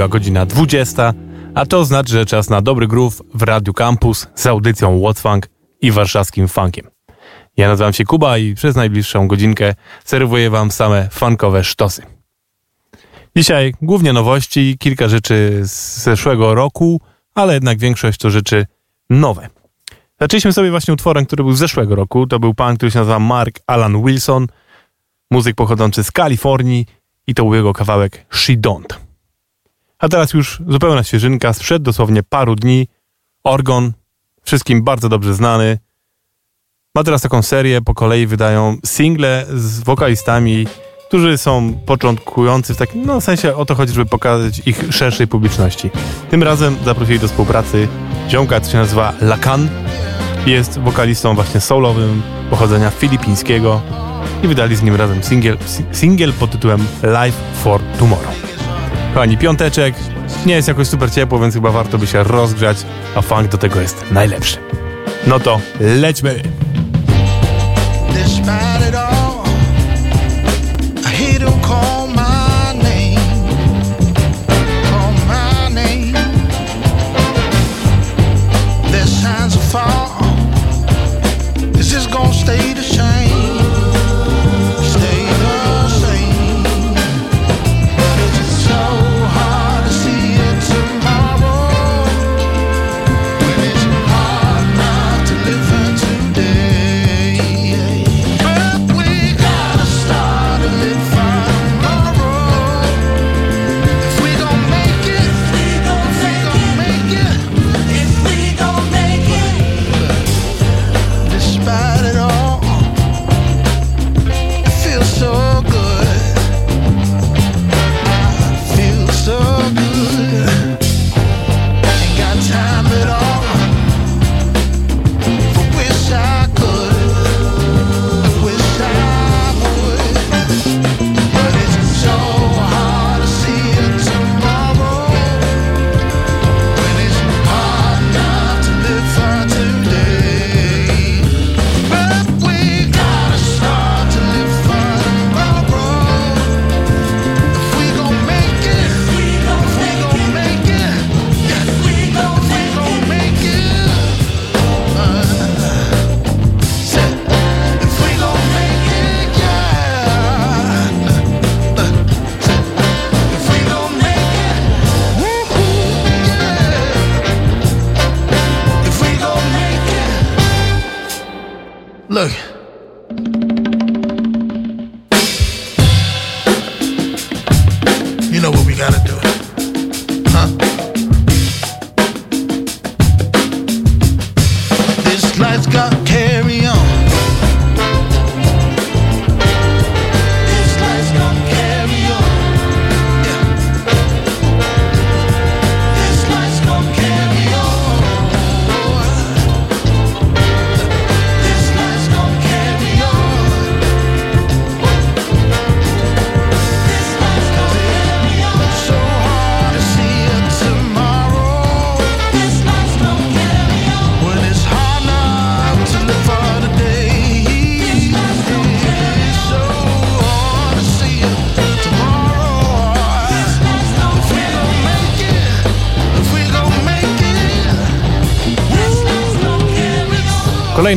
Wybiła godzina 20, a to znaczy, że czas na dobry groove w Radiu Campus z audycją What Funk i warszawskim funkiem. Ja nazywam się Kuba i przez najbliższą godzinkę serwuję wam same funkowe sztosy. Dzisiaj głównie nowości, kilka rzeczy z zeszłego roku, ale jednak większość to rzeczy nowe. Zaczęliśmy sobie właśnie utworem, który był z zeszłego roku. To był pan, który się nazywa Mark Alan Wilson, muzyk pochodzący z Kalifornii i to był jego kawałek She Don't. A teraz już zupełna świeżynka, sprzed dosłownie paru dni. Orgon, wszystkim bardzo dobrze znany. Ma teraz taką serię, po kolei wydają single z wokalistami, którzy są początkujący w takim, no w sensie o to chodzi, żeby pokazać ich szerszej publiczności. Tym razem zaprosili do współpracy ziomka, co się nazywa Lakan. Jest wokalistą właśnie soulowym, pochodzenia filipińskiego i wydali z nim razem singiel, singiel pod tytułem Life for Tomorrow. Kochani, piąteczek, nie jest jakoś super ciepło, więc chyba warto by się rozgrzać, a funk do tego jest najlepszy. No to lećmy! Despite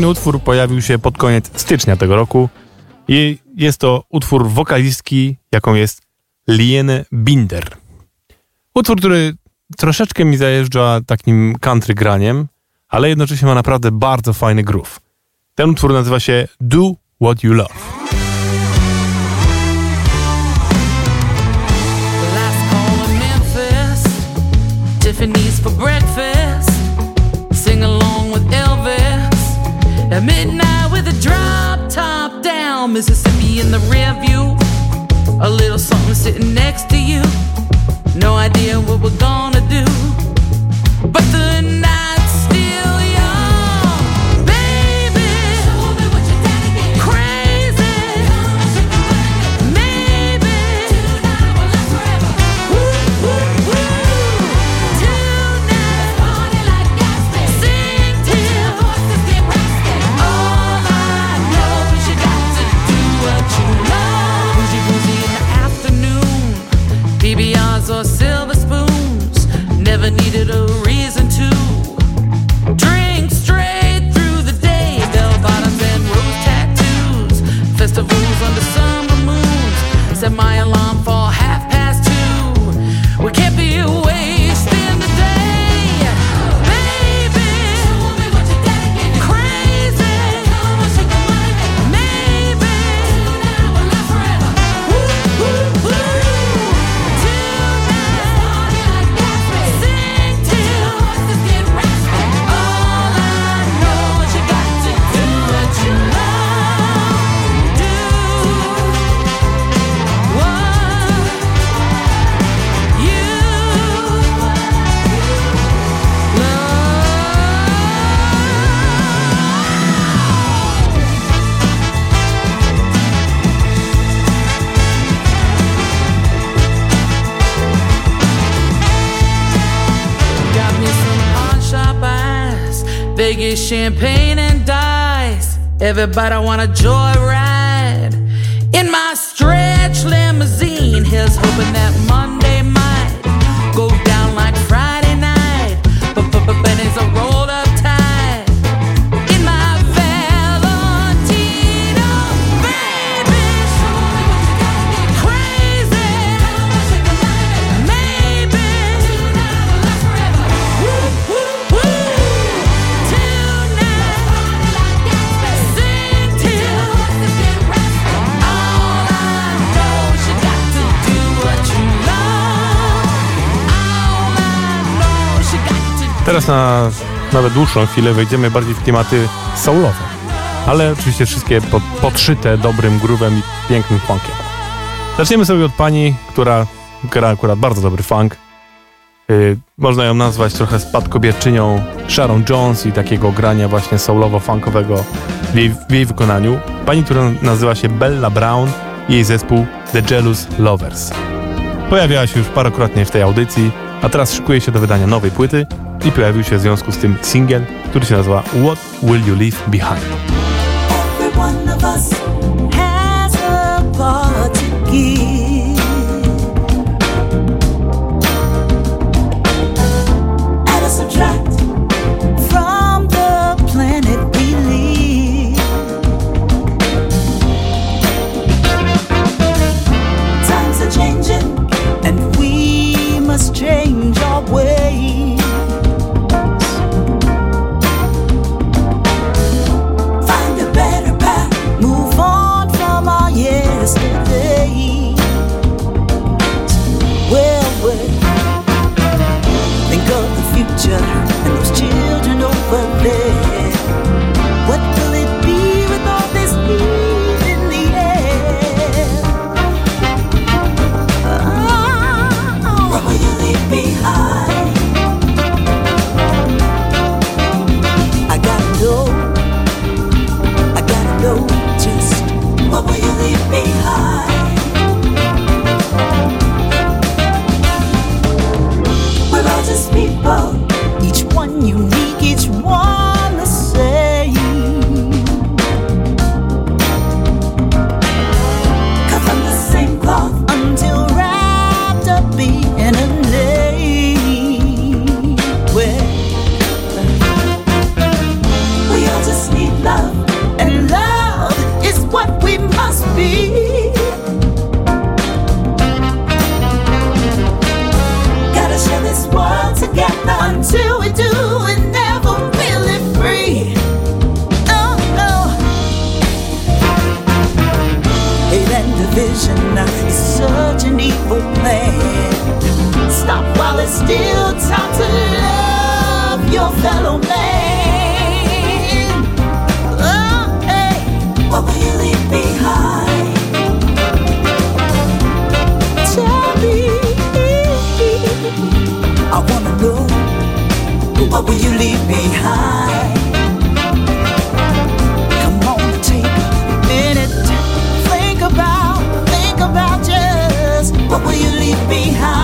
Kolejny utwór pojawił się pod koniec stycznia tego roku i jest to utwór wokalistki, jaką jest Liene Binder. Utwór, który troszeczkę mi zajeżdża takim country graniem, ale jednocześnie ma naprawdę bardzo fajny groove. Ten utwór nazywa się Do What You Love. Tiffany's for. At midnight with a drop top down, Mississippi in the rear view. A little something sitting next to you. No idea what we're gonna do, but the set my alarm for champagne and dice. Everybody wanna joyride Teraz na nawet dłuższą chwilę wejdziemy bardziej w klimaty soulowe. Ale oczywiście wszystkie pod, podszyte dobrym groovem i pięknym funkiem. Zaczniemy sobie od pani, która gra akurat bardzo dobry funk. Yy, można ją nazwać trochę spadkobierczynią Sharon Jones i takiego grania właśnie soulowo-funkowego w w jej wykonaniu. Pani, która nazywa się Bella Brown i jej zespół The Jealous Lovers. Pojawiała się już parokrotnie w tej audycji, a teraz szykuje się do wydania nowej płyty i pojawił się w związku z tym singiel, który się nazywa What Will You Leave Behind? Of us has a part to give. and those children over there. it's still time to love your fellow man. Oh, hey. What will you leave behind? Tell me. I wanna know. What will you leave behind? Come on, take a minute. Think about, think about just what will you leave behind?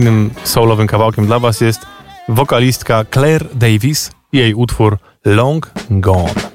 Kolejnym soulowym kawałkiem dla Was jest wokalistka Claire Davis i jej utwór Long Gone.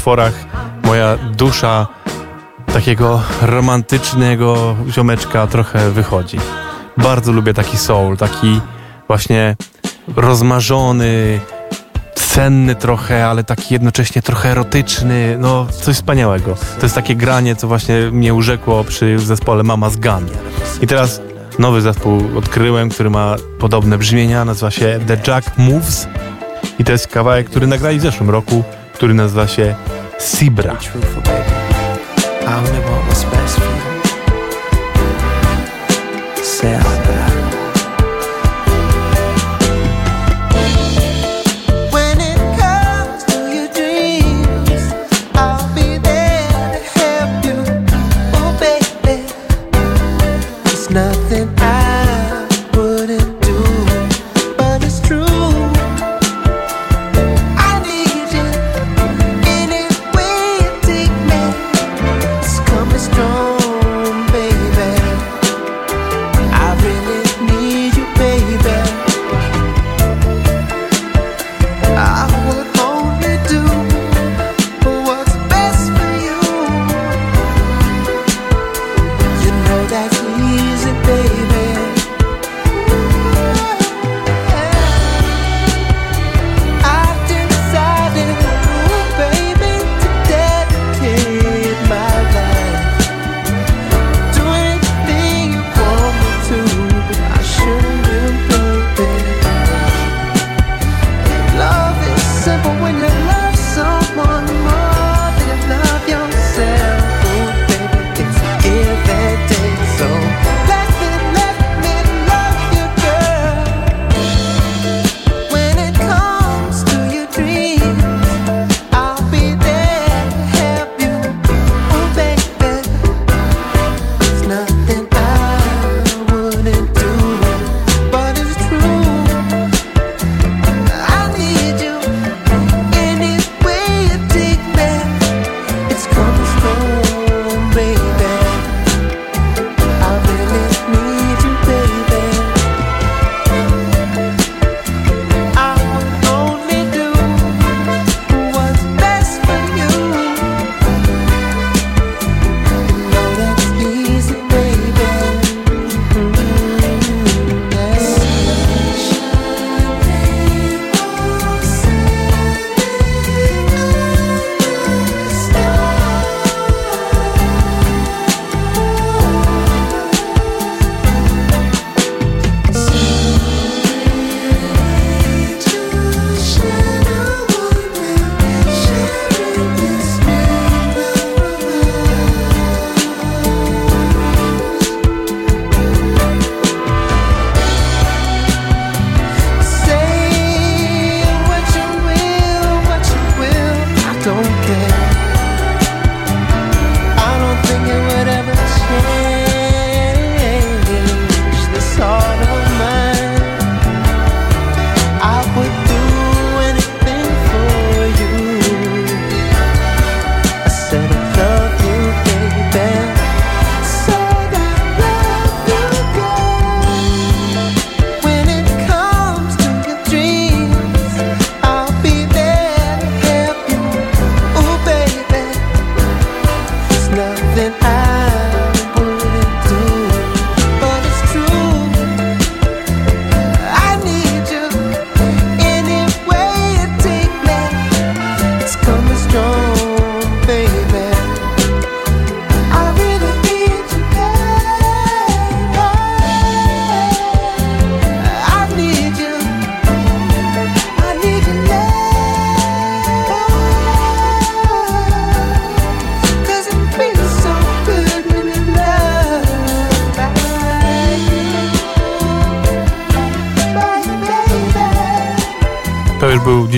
Utworach moja dusza takiego romantycznego ziomeczka trochę wychodzi. Bardzo lubię taki soul, taki właśnie rozmarzony, senny trochę, ale taki jednocześnie trochę erotyczny, no coś wspaniałego. To jest takie granie, co właśnie mnie urzekło przy zespole Mama z Gun. I teraz nowy zespół odkryłem, który ma podobne brzmienia, nazywa się The Jack Moves i to jest kawałek, który nagrali w zeszłym roku który nazywa się Sibra.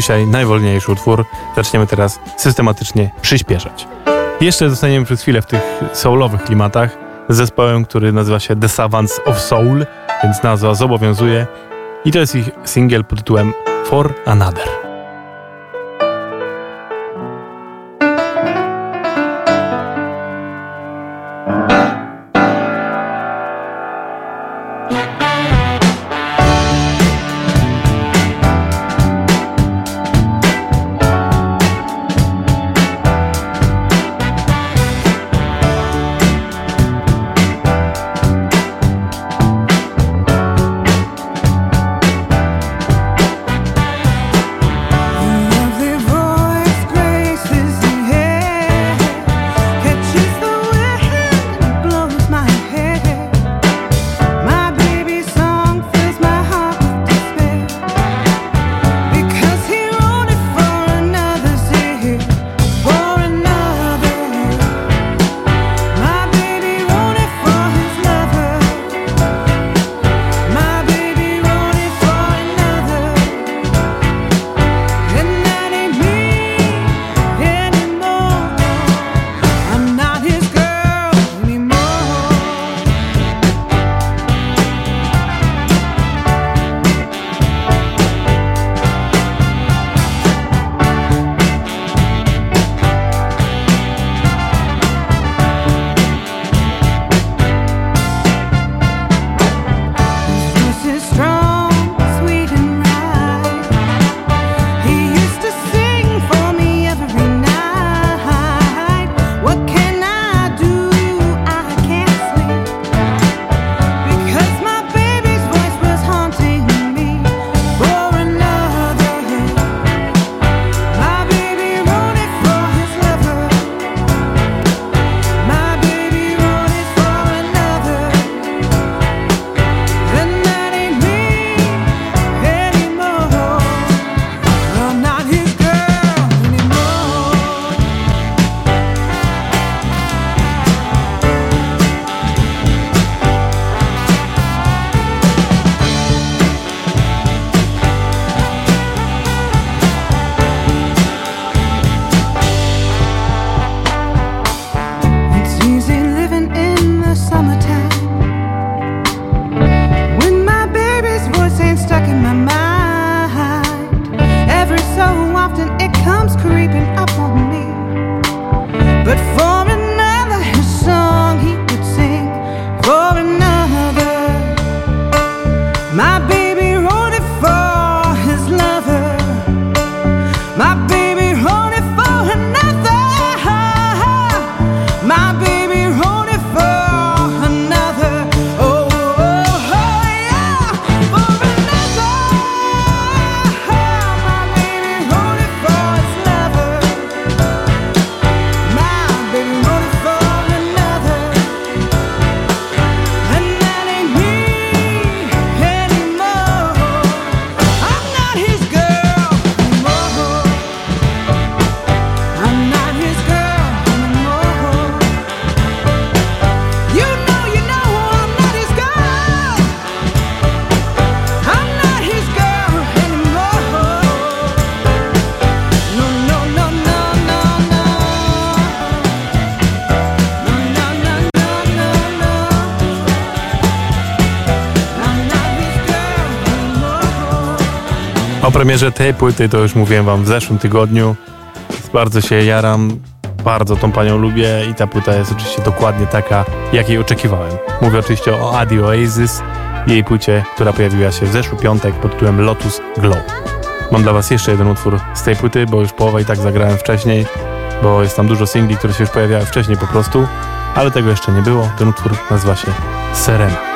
Dzisiaj najwolniejszy utwór. Zaczniemy teraz systematycznie przyspieszać. Jeszcze zostaniemy przez chwilę w tych soulowych klimatach z zespołem, który nazywa się The Savants of Soul, więc nazwa zobowiązuje. I to jest ich singiel pod tytułem For Another. Premierze tej płyty, to już mówiłem wam w zeszłym tygodniu. Bardzo się jaram, bardzo tą panią lubię i ta płyta jest oczywiście dokładnie taka, jakiej oczekiwałem. Mówię oczywiście o Adi Oasis, jej płycie, która pojawiła się w zeszły piątek pod tytułem Lotus Glow. Mam dla was jeszcze jeden utwór z tej płyty, bo już połowę i tak zagrałem wcześniej, bo jest tam dużo singli, które się już pojawiały wcześniej po prostu, ale tego jeszcze nie było. Ten utwór nazywa się Serena.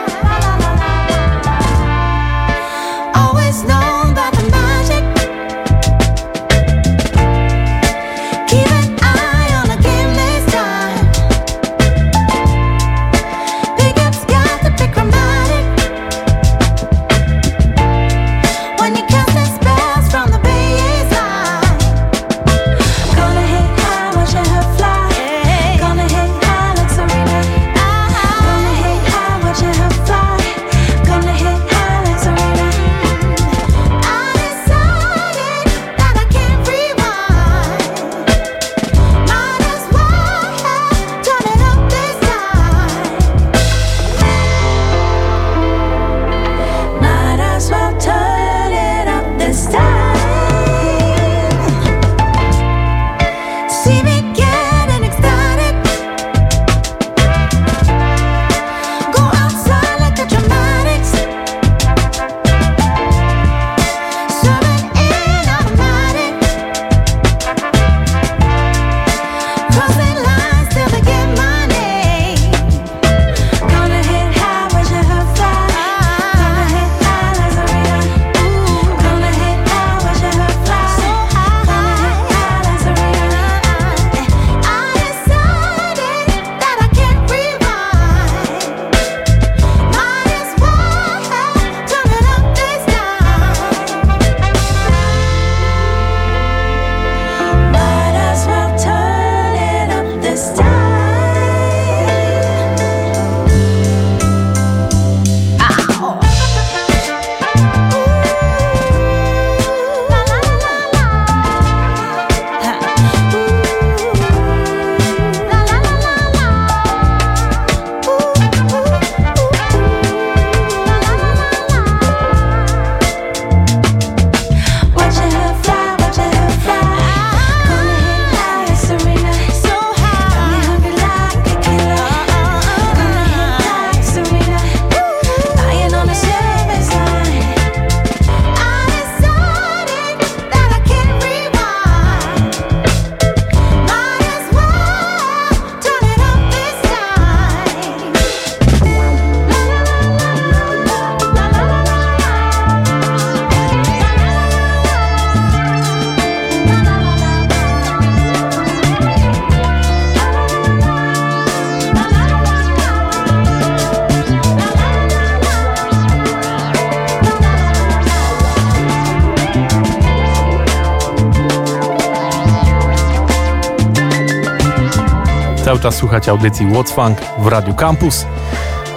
Cały czas słuchać audycji What's Funk w Radiu Campus.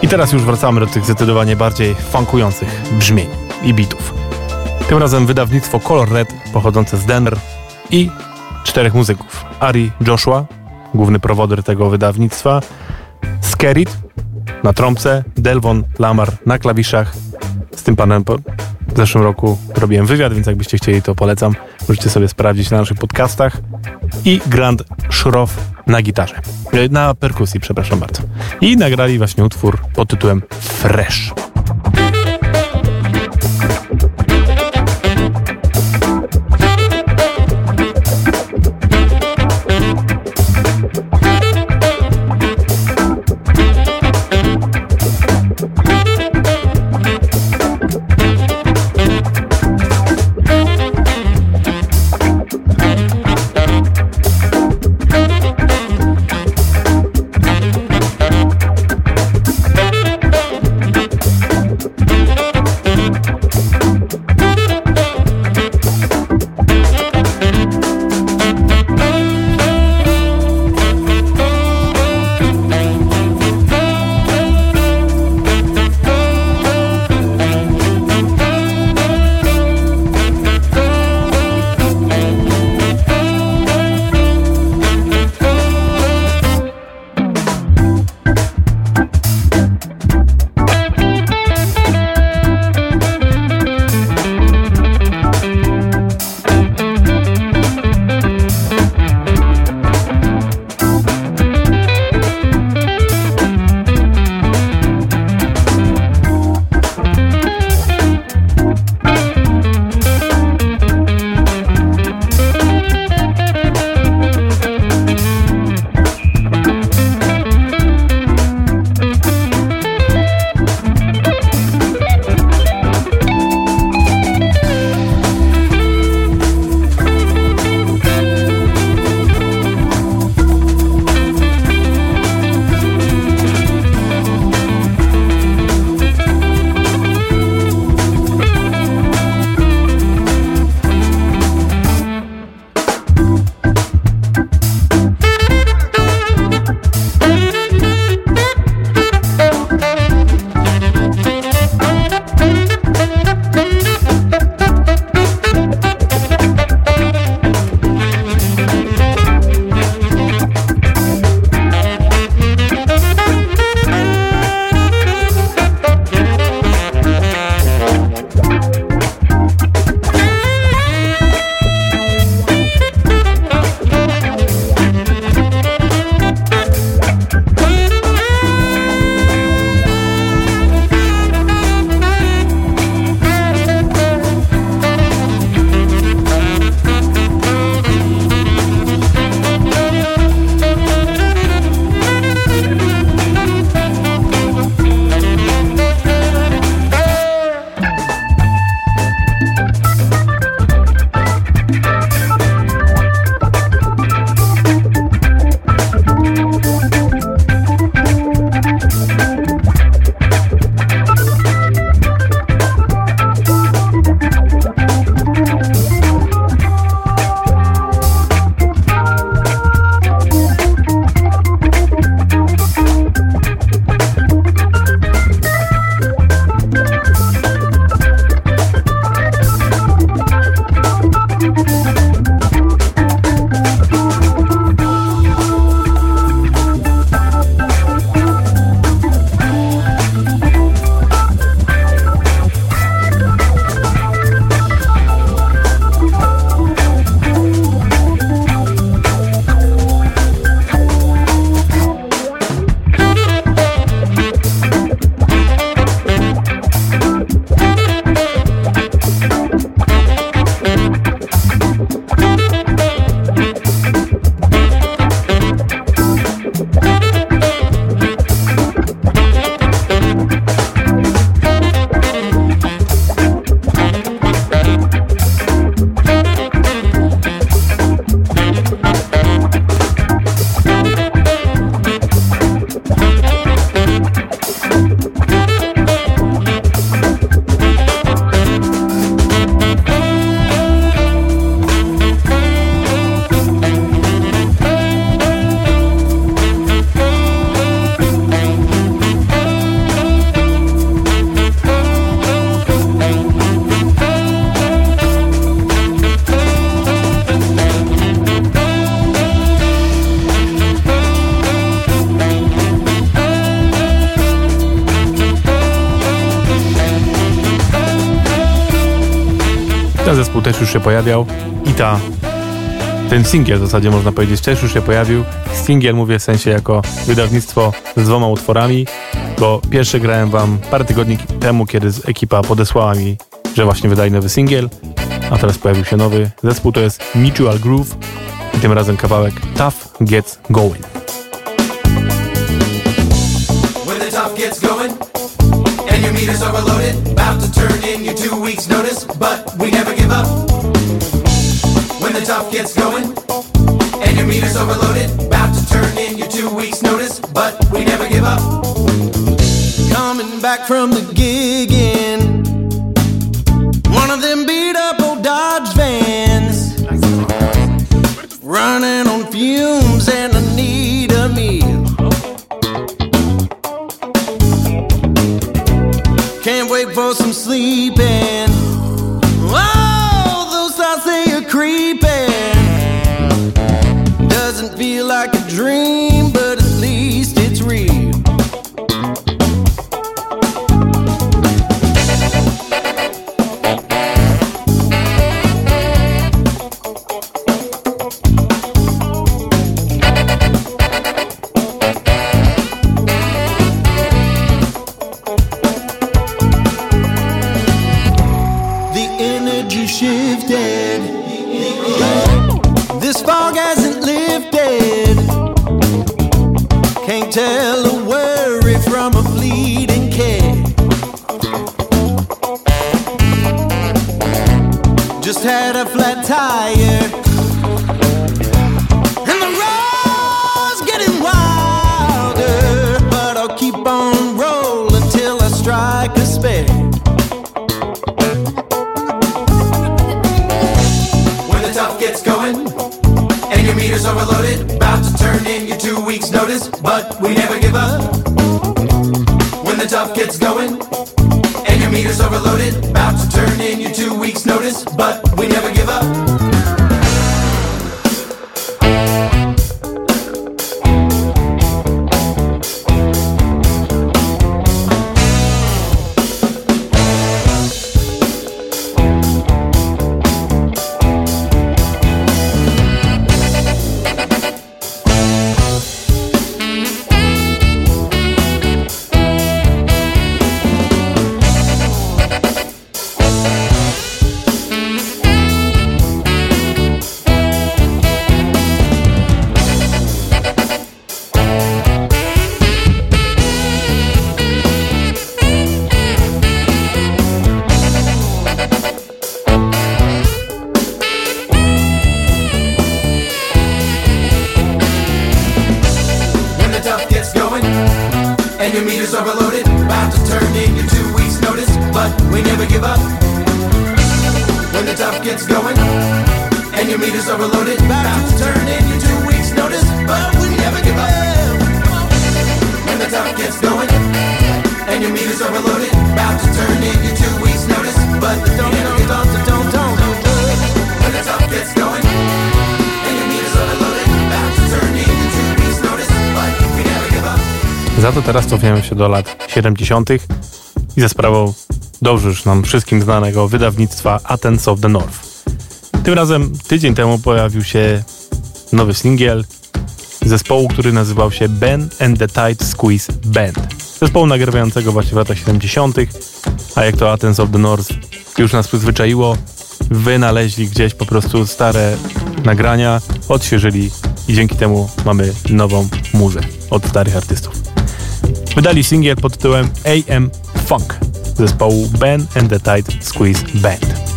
I teraz już wracamy do tych zdecydowanie bardziej funkujących brzmień i bitów. Tym razem wydawnictwo Color Red pochodzące z Denver i czterech muzyków. Ari Joshua, główny prowoder tego wydawnictwa, Skerit na trąbce, Delvon Lamar na klawiszach. Z tym panem w zeszłym roku robiłem wywiad, więc jakbyście chcieli, to polecam. Możecie sobie sprawdzić na naszych podcastach. I Grand Schroff na gitarze. E, na perkusji, przepraszam bardzo. I nagrali właśnie utwór pod tytułem Fresh. Zespół też już się pojawiał i ta ten singiel w zasadzie można powiedzieć też już się pojawił. Singiel mówię w sensie jako wydawnictwo z dwoma utworami, bo pierwszy grałem wam parę tygodni temu, kiedy ekipa podesłała mi, że właśnie wydaje nowy singiel, a teraz pojawił się nowy. Zespół to jest Mutual Groove i tym razem kawałek Tough Gets Going. Meter's overloaded, about to turn in your two weeks notice, but we never give up. When the tough gets going and your meter's overloaded, about to turn in your two weeks notice, but we never give up. Coming back from the gig in one of them beat up old Dodge vans, running on fumes and I need a meal. Wait for some sleeping. From a fleeting care. Just had a flat tire. And the road's getting wilder. But I'll keep on rolling till I strike a spare. When the tough gets going and your meter's overloaded, about to turn in your two weeks notice, but we never give up. Tough gets going and your meter's overloaded, about to turn in your two weeks notice, but we never give up. Za to teraz cofniemy się do lat 70. i za sprawą dobrze już nam wszystkim znanego wydawnictwa Athens of the North. Tym razem tydzień temu pojawił się nowy singiel zespołu, który nazywał się Ben and the Tight Squeeze Band. Zespołu nagrywającego właśnie w latach 70., a jak to Athens of the North już nas przyzwyczaiło, wynaleźli gdzieś po prostu stare nagrania, odświeżyli i dzięki temu mamy nową muzę od starych artystów. Wydali singiel pod tytułem AM Funk zespołu Ben and the Tight Squeeze Band.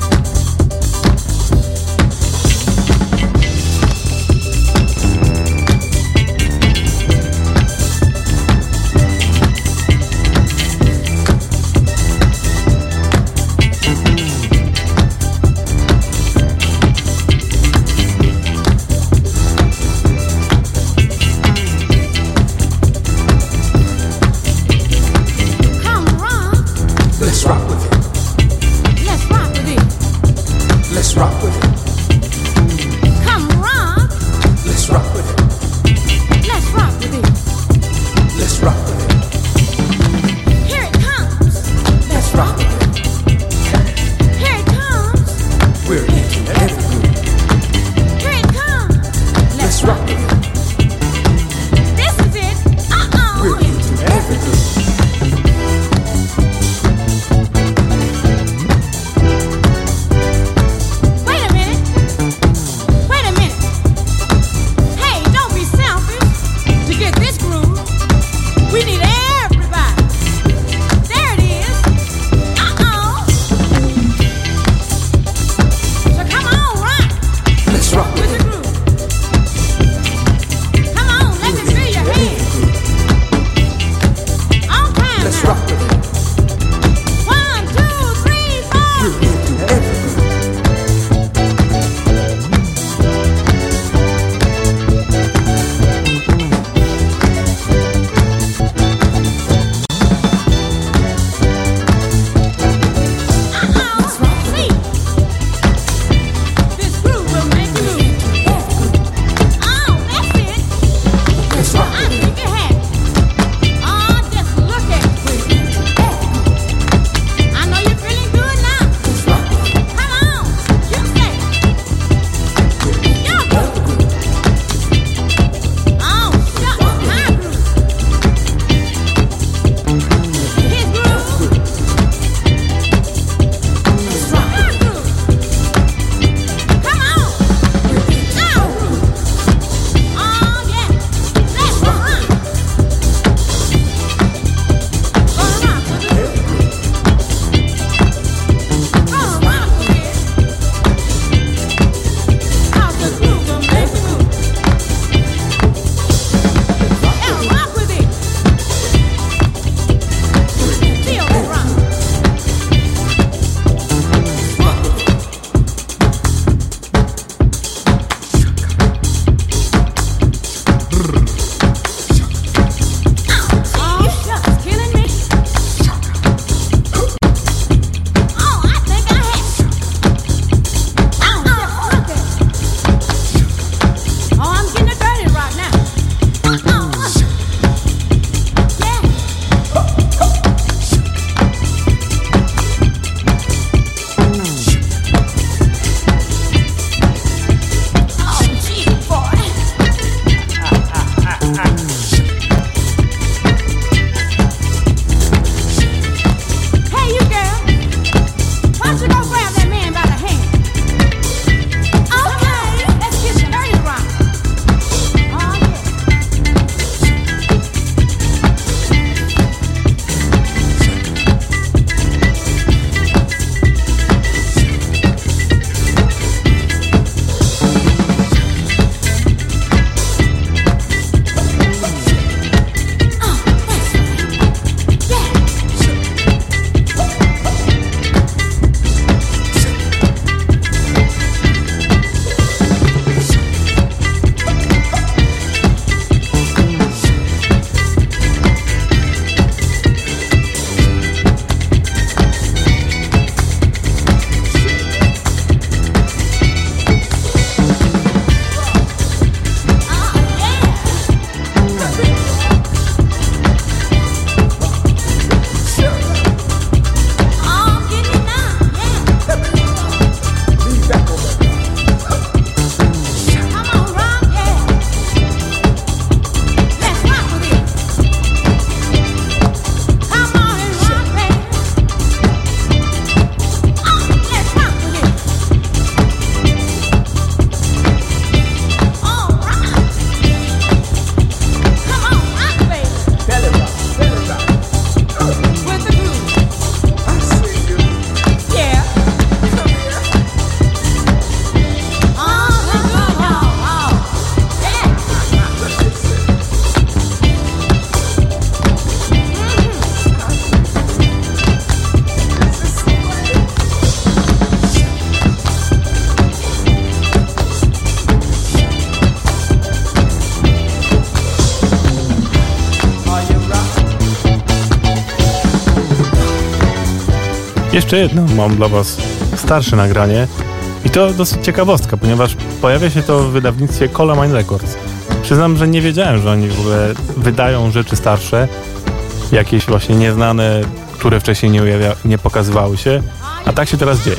Jeszcze jedno mam dla Was starsze nagranie i to dosyć ciekawostka, ponieważ pojawia się to w wydawnictwie Colamine Records. Przyznam, że nie wiedziałem, że oni w ogóle wydają rzeczy starsze, jakieś właśnie nieznane, które wcześniej nie, ujawia, nie pokazywały się, a tak się teraz dzieje.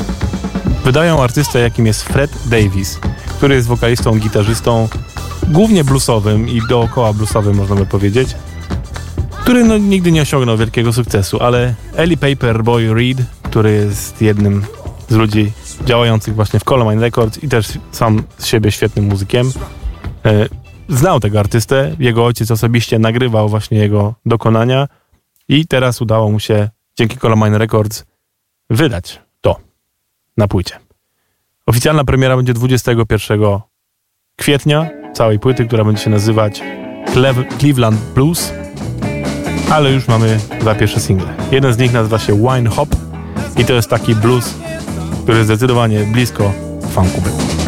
Wydają artystę, jakim jest Fred Davis, który jest wokalistą, gitarzystą, głównie bluesowym i dookoła bluesowym można by powiedzieć, który no, nigdy nie osiągnął wielkiego sukcesu, ale Ellie Paperboy Reed, który jest jednym z ludzi działających właśnie w Colemine Records i też sam z siebie świetnym muzykiem, e, znał tego artystę. Jego ojciec osobiście nagrywał właśnie jego dokonania i teraz udało mu się dzięki Colemine Records wydać to na płycie. Oficjalna premiera będzie 21 kwietnia całej płyty, która będzie się nazywać Cleveland Blues ale już mamy dwa pierwsze single. Jeden z nich nazywa się Wine Hop i to jest taki blues, który zdecydowanie blisko funku był.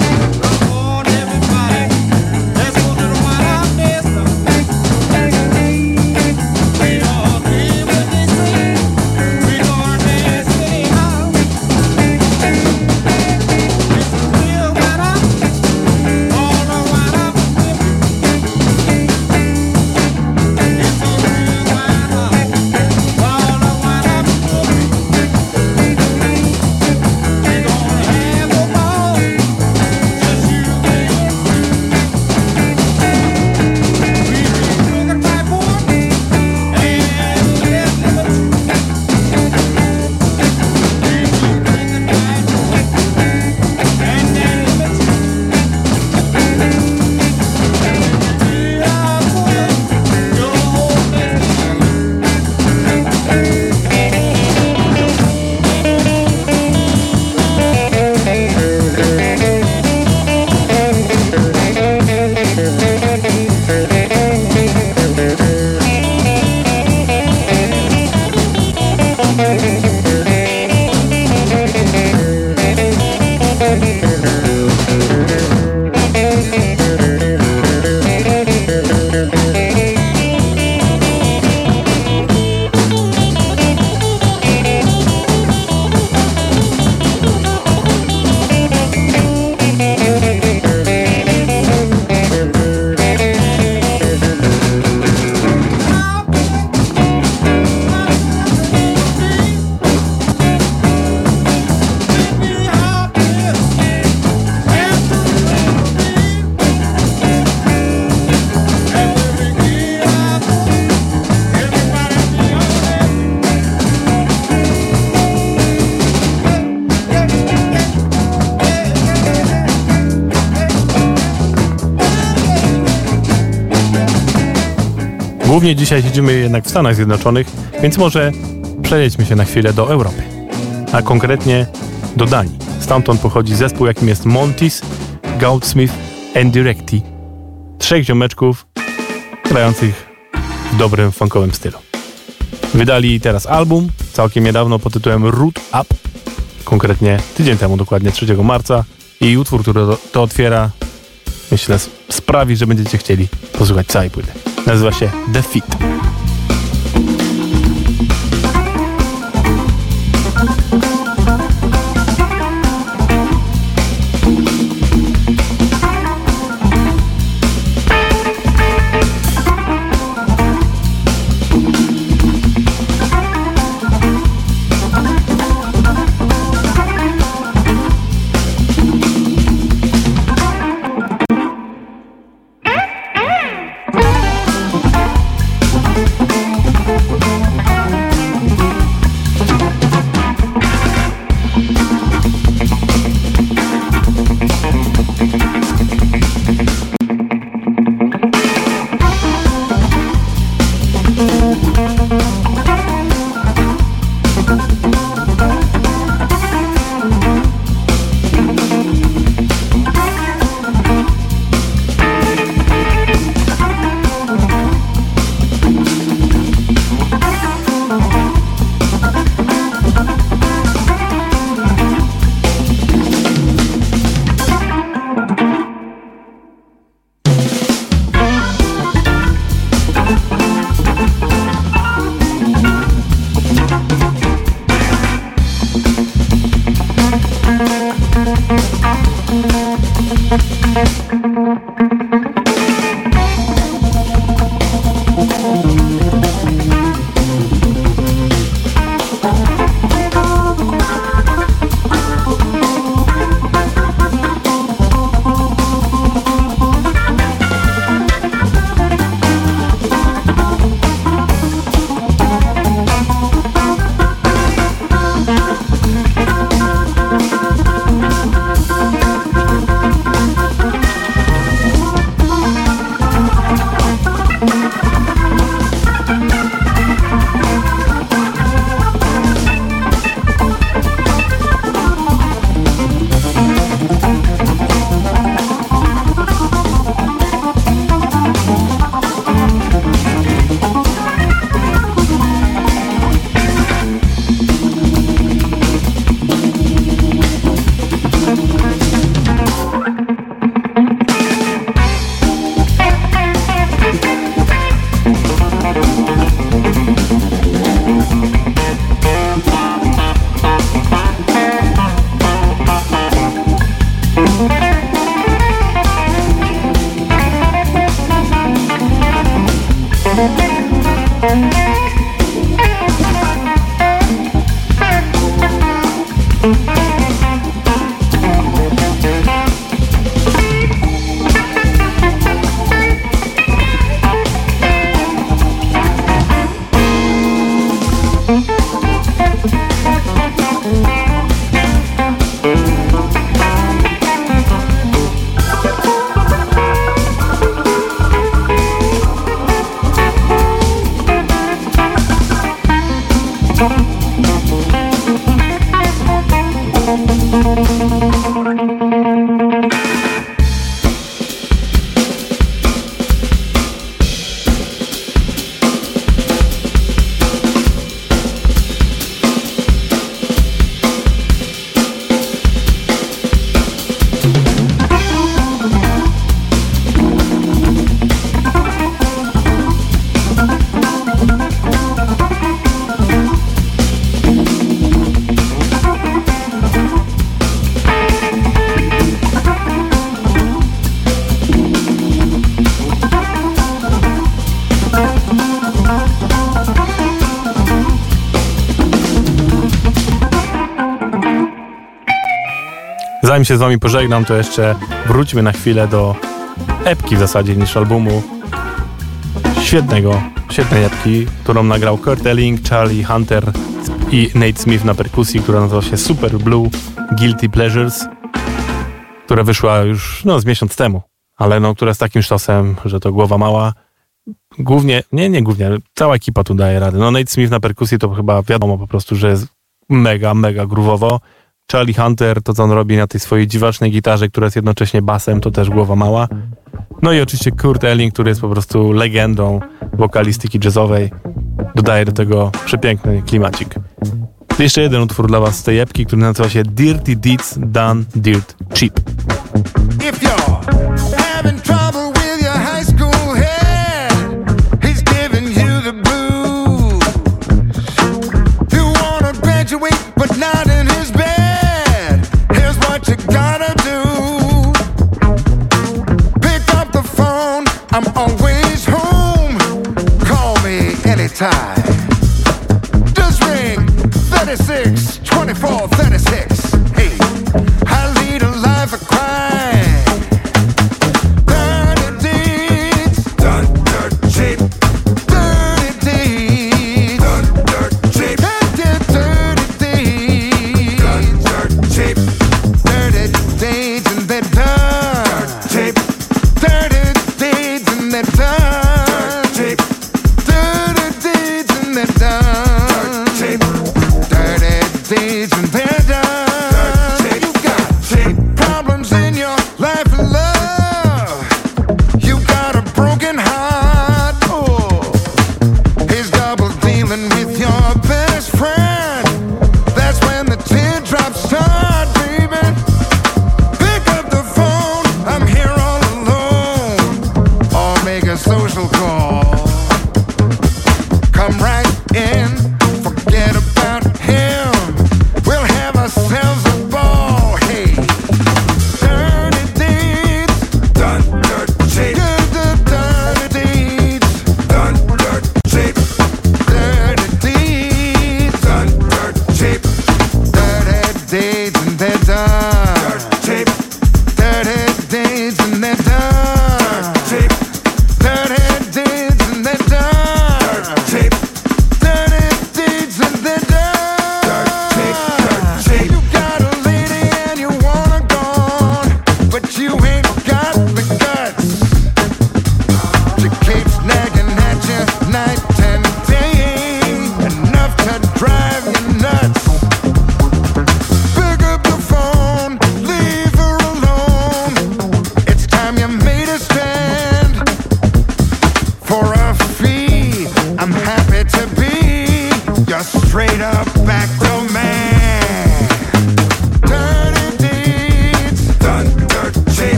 Głównie dzisiaj siedzimy jednak w Stanach Zjednoczonych, więc może przejdźmy się na chwilę do Europy, a konkretnie do Danii. Stamtąd pochodzi zespół, jakim jest Montis, Goudsmith and Directi. Trzech ziomeczków grających w dobrym funkowym stylu. Wydali teraz album, całkiem niedawno pod tytułem Root Up, konkretnie tydzień temu, dokładnie 3 marca. I utwór, który to otwiera, myślę, sprawi, że będziecie chcieli posłuchać całej płyty. Nazywa się The Fit. Zanim się z wami pożegnam, to jeszcze wróćmy na chwilę do epki w zasadzie niż albumu. Świetnego, świetnej epki, którą nagrał Kurt Elling, Charlie Hunter i Nate Smith na perkusji, która nazywa się Super Blue Guilty Pleasures, która wyszła już no, z miesiąc temu, ale no, która z takim sztosem, że to głowa mała. Głównie, nie, nie głównie, cała ekipa tu daje radę. No Nate Smith na perkusji to chyba wiadomo po prostu, że jest mega, mega groowowo. Charlie Hunter, to co on robi na tej swojej dziwacznej gitarze, która jest jednocześnie basem, to też głowa mała. No i oczywiście Kurt Elling, który jest po prostu legendą wokalistyki jazzowej, dodaje do tego przepiękny klimacik. Jeszcze jeden utwór dla was z tej epki, który nazywa się Dirty Deeds Done Dirt Cheap. If you're having trouble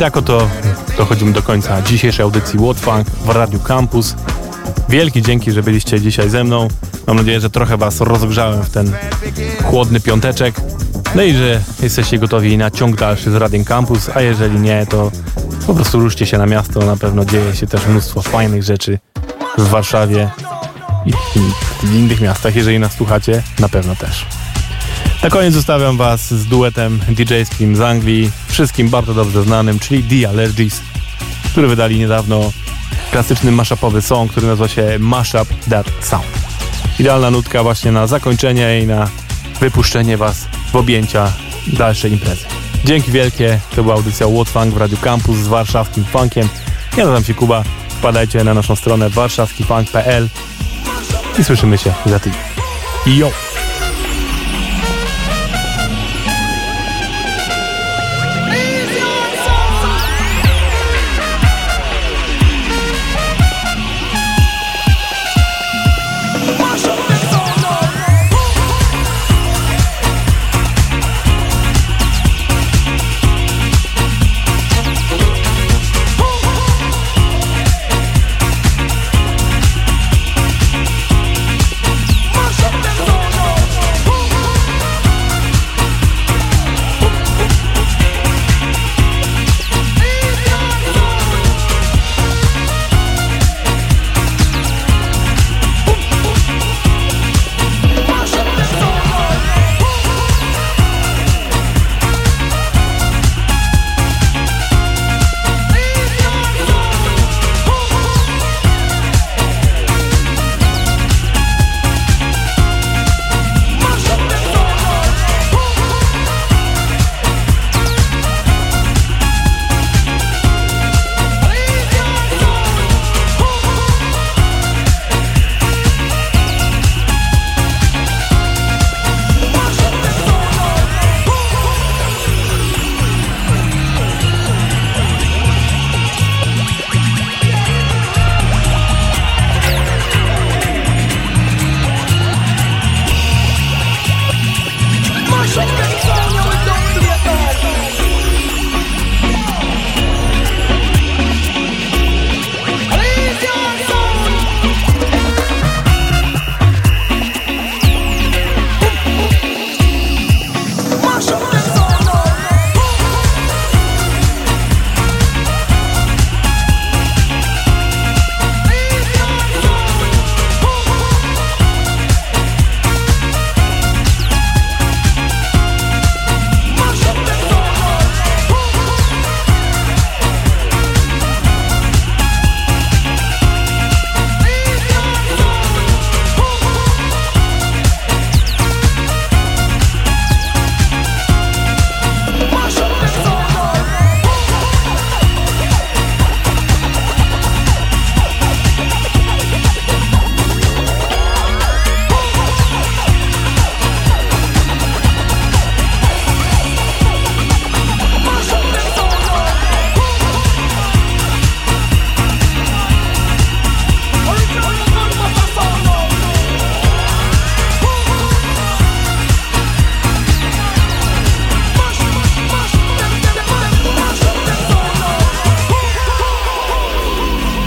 tak oto dochodzimy do końca dzisiejszej audycji Funk w Radiu Campus. Wielkie dzięki, że byliście dzisiaj ze mną. Mam nadzieję, że trochę Was rozgrzałem w ten chłodny piąteczek. No i że jesteście gotowi na ciąg dalszy z Radiem Campus, a jeżeli nie, to po prostu ruszcie się na miasto. Na pewno dzieje się też mnóstwo fajnych rzeczy w Warszawie i w innych miastach. Jeżeli nas słuchacie, na pewno też. Na koniec zostawiam Was z duetem DJ-skim z Anglii, wszystkim bardzo dobrze znanym, czyli The Allergies, który wydali niedawno klasyczny mashupowy song, który nazywa się Mashup That Sound. Idealna nutka właśnie na zakończenie i na wypuszczenie Was w objęcia dalszej imprezy. Dzięki wielkie, to była audycja What Funk w Radio Campus z warszawskim funkiem. Ja nazywam się Kuba, wpadajcie na naszą stronę warszawskifunk.pl i słyszymy się za tydzień. Yo!